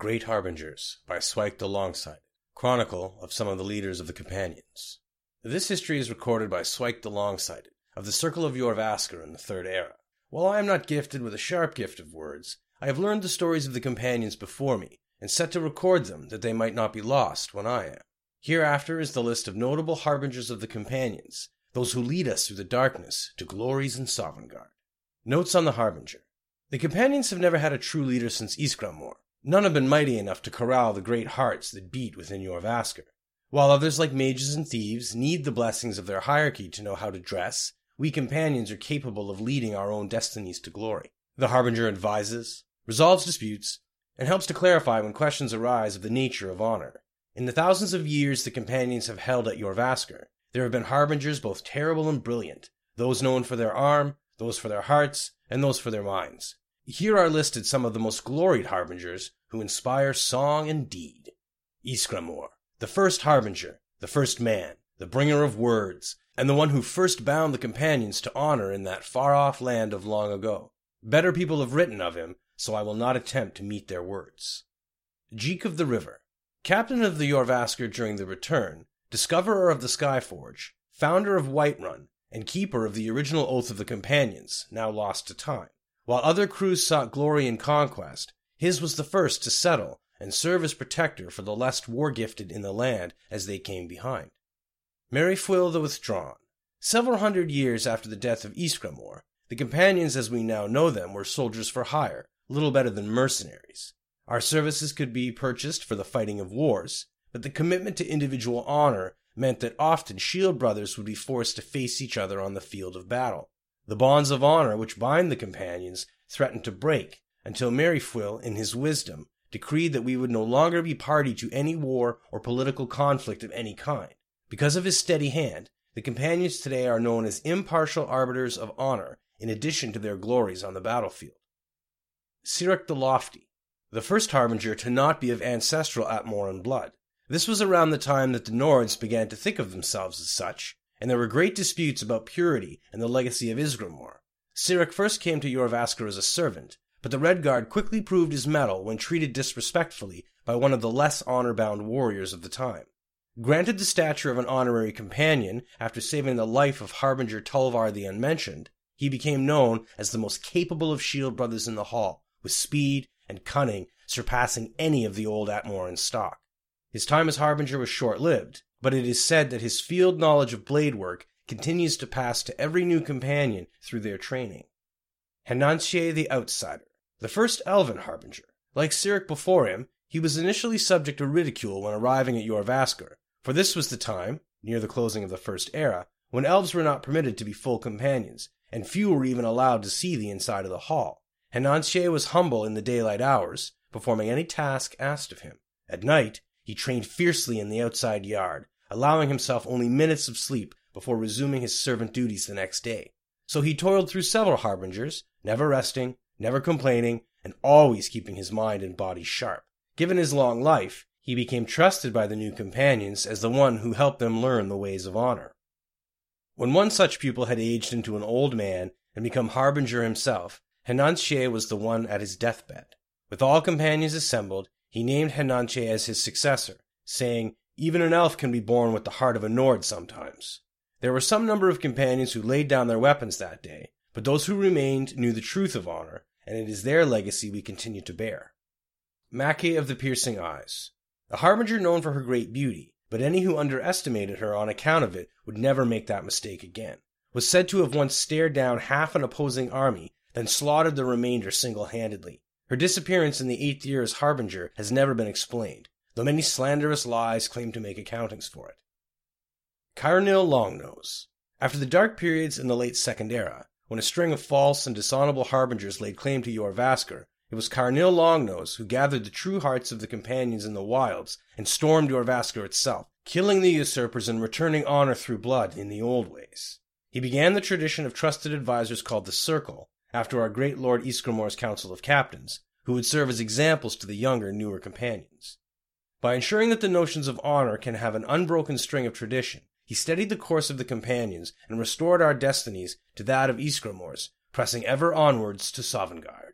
Great Harbingers by Swike the Longsighted, chronicle of some of the leaders of the Companions. This history is recorded by Swike the Longsighted of the Circle of Jorrvaskr in the Third Era. While I am not gifted with a sharp gift of words, I have learned the stories of the Companions before me, and set to record them that they might not be lost when I am. Hereafter is the list of notable harbingers of the Companions, those who lead us through the darkness to glories in Sovngarde. Notes on the Harbinger. The Companions have never had a true leader since Ysgramor, None have been mighty enough to corral the great hearts that beat within Jorrvaskr. While others, like mages and thieves, need the blessings of their hierarchy to know how to dress, we companions are capable of leading our own destinies to glory. The Harbinger advises, resolves disputes, and helps to clarify when questions arise of the nature of honor. In the thousands of years the companions have held at Jorrvaskr, there have been harbingers both terrible and brilliant, those known for their arm, those for their hearts, and those for their minds. Here are listed some of the most gloried harbingers who inspire song and deed. Ysgramor, the first harbinger, the first man, the bringer of words, and the one who first bound the companions to honor in that far off land of long ago. Better people have written of him, so I will not attempt to meet their words. Jeek of the River, captain of the Jorrvaskr during the return, discoverer of the Skyforge, founder of Whiterun, and keeper of the original Oath of the Companions, now lost to time. While other crews sought glory and conquest, his was the first to settle and serve as protector for the less war gifted in the land as they came behind. Merryfwil the Withdrawn. Several hundred years after the death of Ysgramor, the companions as we now know them were soldiers for hire, little better than mercenaries. Our services could be purchased for the fighting of wars, but the commitment to individual honor meant that often shield brothers would be forced to face each other on the field of battle. The bonds of honor which bind the companions threatened to break until Merryfwil, in his wisdom, decreed that we would no longer be party to any war or political conflict of any kind. Because of his steady hand, the companions today are known as impartial arbiters of honor in addition to their glories on the battlefield. Sirik the Lofty, the first harbinger to not be of ancestral Atmoran blood. This was around the time that the Nords began to think of themselves as such, and there were great disputes about purity and the legacy of Ysgramor. Sirik first came to Jorrvaskr as a servant, but the Redguard quickly proved his mettle when treated disrespectfully by one of the less honor-bound warriors of the time. Granted the stature of an honorary companion after saving the life of Harbinger Tulvar the Unmentioned, he became known as the most capable of shield brothers in the hall, with speed and cunning surpassing any of the old Atmoran stock. His time as Harbinger was short-lived, but it is said that his field knowledge of blade work continues to pass to every new companion through their training. Henantier the Outsider, the first elven harbinger. Like Sirik before him, he was initially subject to ridicule when arriving at Jorrvaskr, for this was the time, near the closing of the First Era, when elves were not permitted to be full companions, and few were even allowed to see the inside of the hall. Henantier was humble in the daylight hours, performing any task asked of him. At night, he trained fiercely in the outside yard, allowing himself only minutes of sleep before resuming his servant duties the next day. So he toiled through several harbingers, never resting, never complaining, and always keeping his mind and body sharp. Given his long life, he became trusted by the new companions as the one who helped them learn the ways of honor. When one such pupil had aged into an old man and become harbinger himself, Henantier was the one at his deathbed. With all companions assembled, he named Henantier as his successor, saying, Even an elf can be born with the heart of a Nord sometimes. There were some number of companions who laid down their weapons that day, but those who remained knew the truth of honor, and it is their legacy we continue to bear. Mackay of the Piercing Eyes. A harbinger known for her great beauty, but any who underestimated her on account of it would never make that mistake again. Was said to have once stared down half an opposing army, then slaughtered the remainder single handedly. Her disappearance in the eighth year as Harbinger has never been explained, though many slanderous lies claim to make accountings for it. Cairnil Longnose. After the dark periods in the late Second Era, when a string of false and dishonorable harbingers laid claim to Jorrvaskr, It was Carnil Longnose who gathered the true hearts of the companions in the wilds and stormed Jorrvaskr itself, killing the usurpers and returning honor through blood in the old ways. He began the tradition of trusted advisors called the Circle, after our great Lord Ysgramor's Council of Captains, who would serve as examples to the younger, newer companions. By ensuring that the notions of honor can have an unbroken string of tradition, he steadied the course of the companions and restored our destinies to that of Ysgramor's, pressing ever onwards to Sovngarde.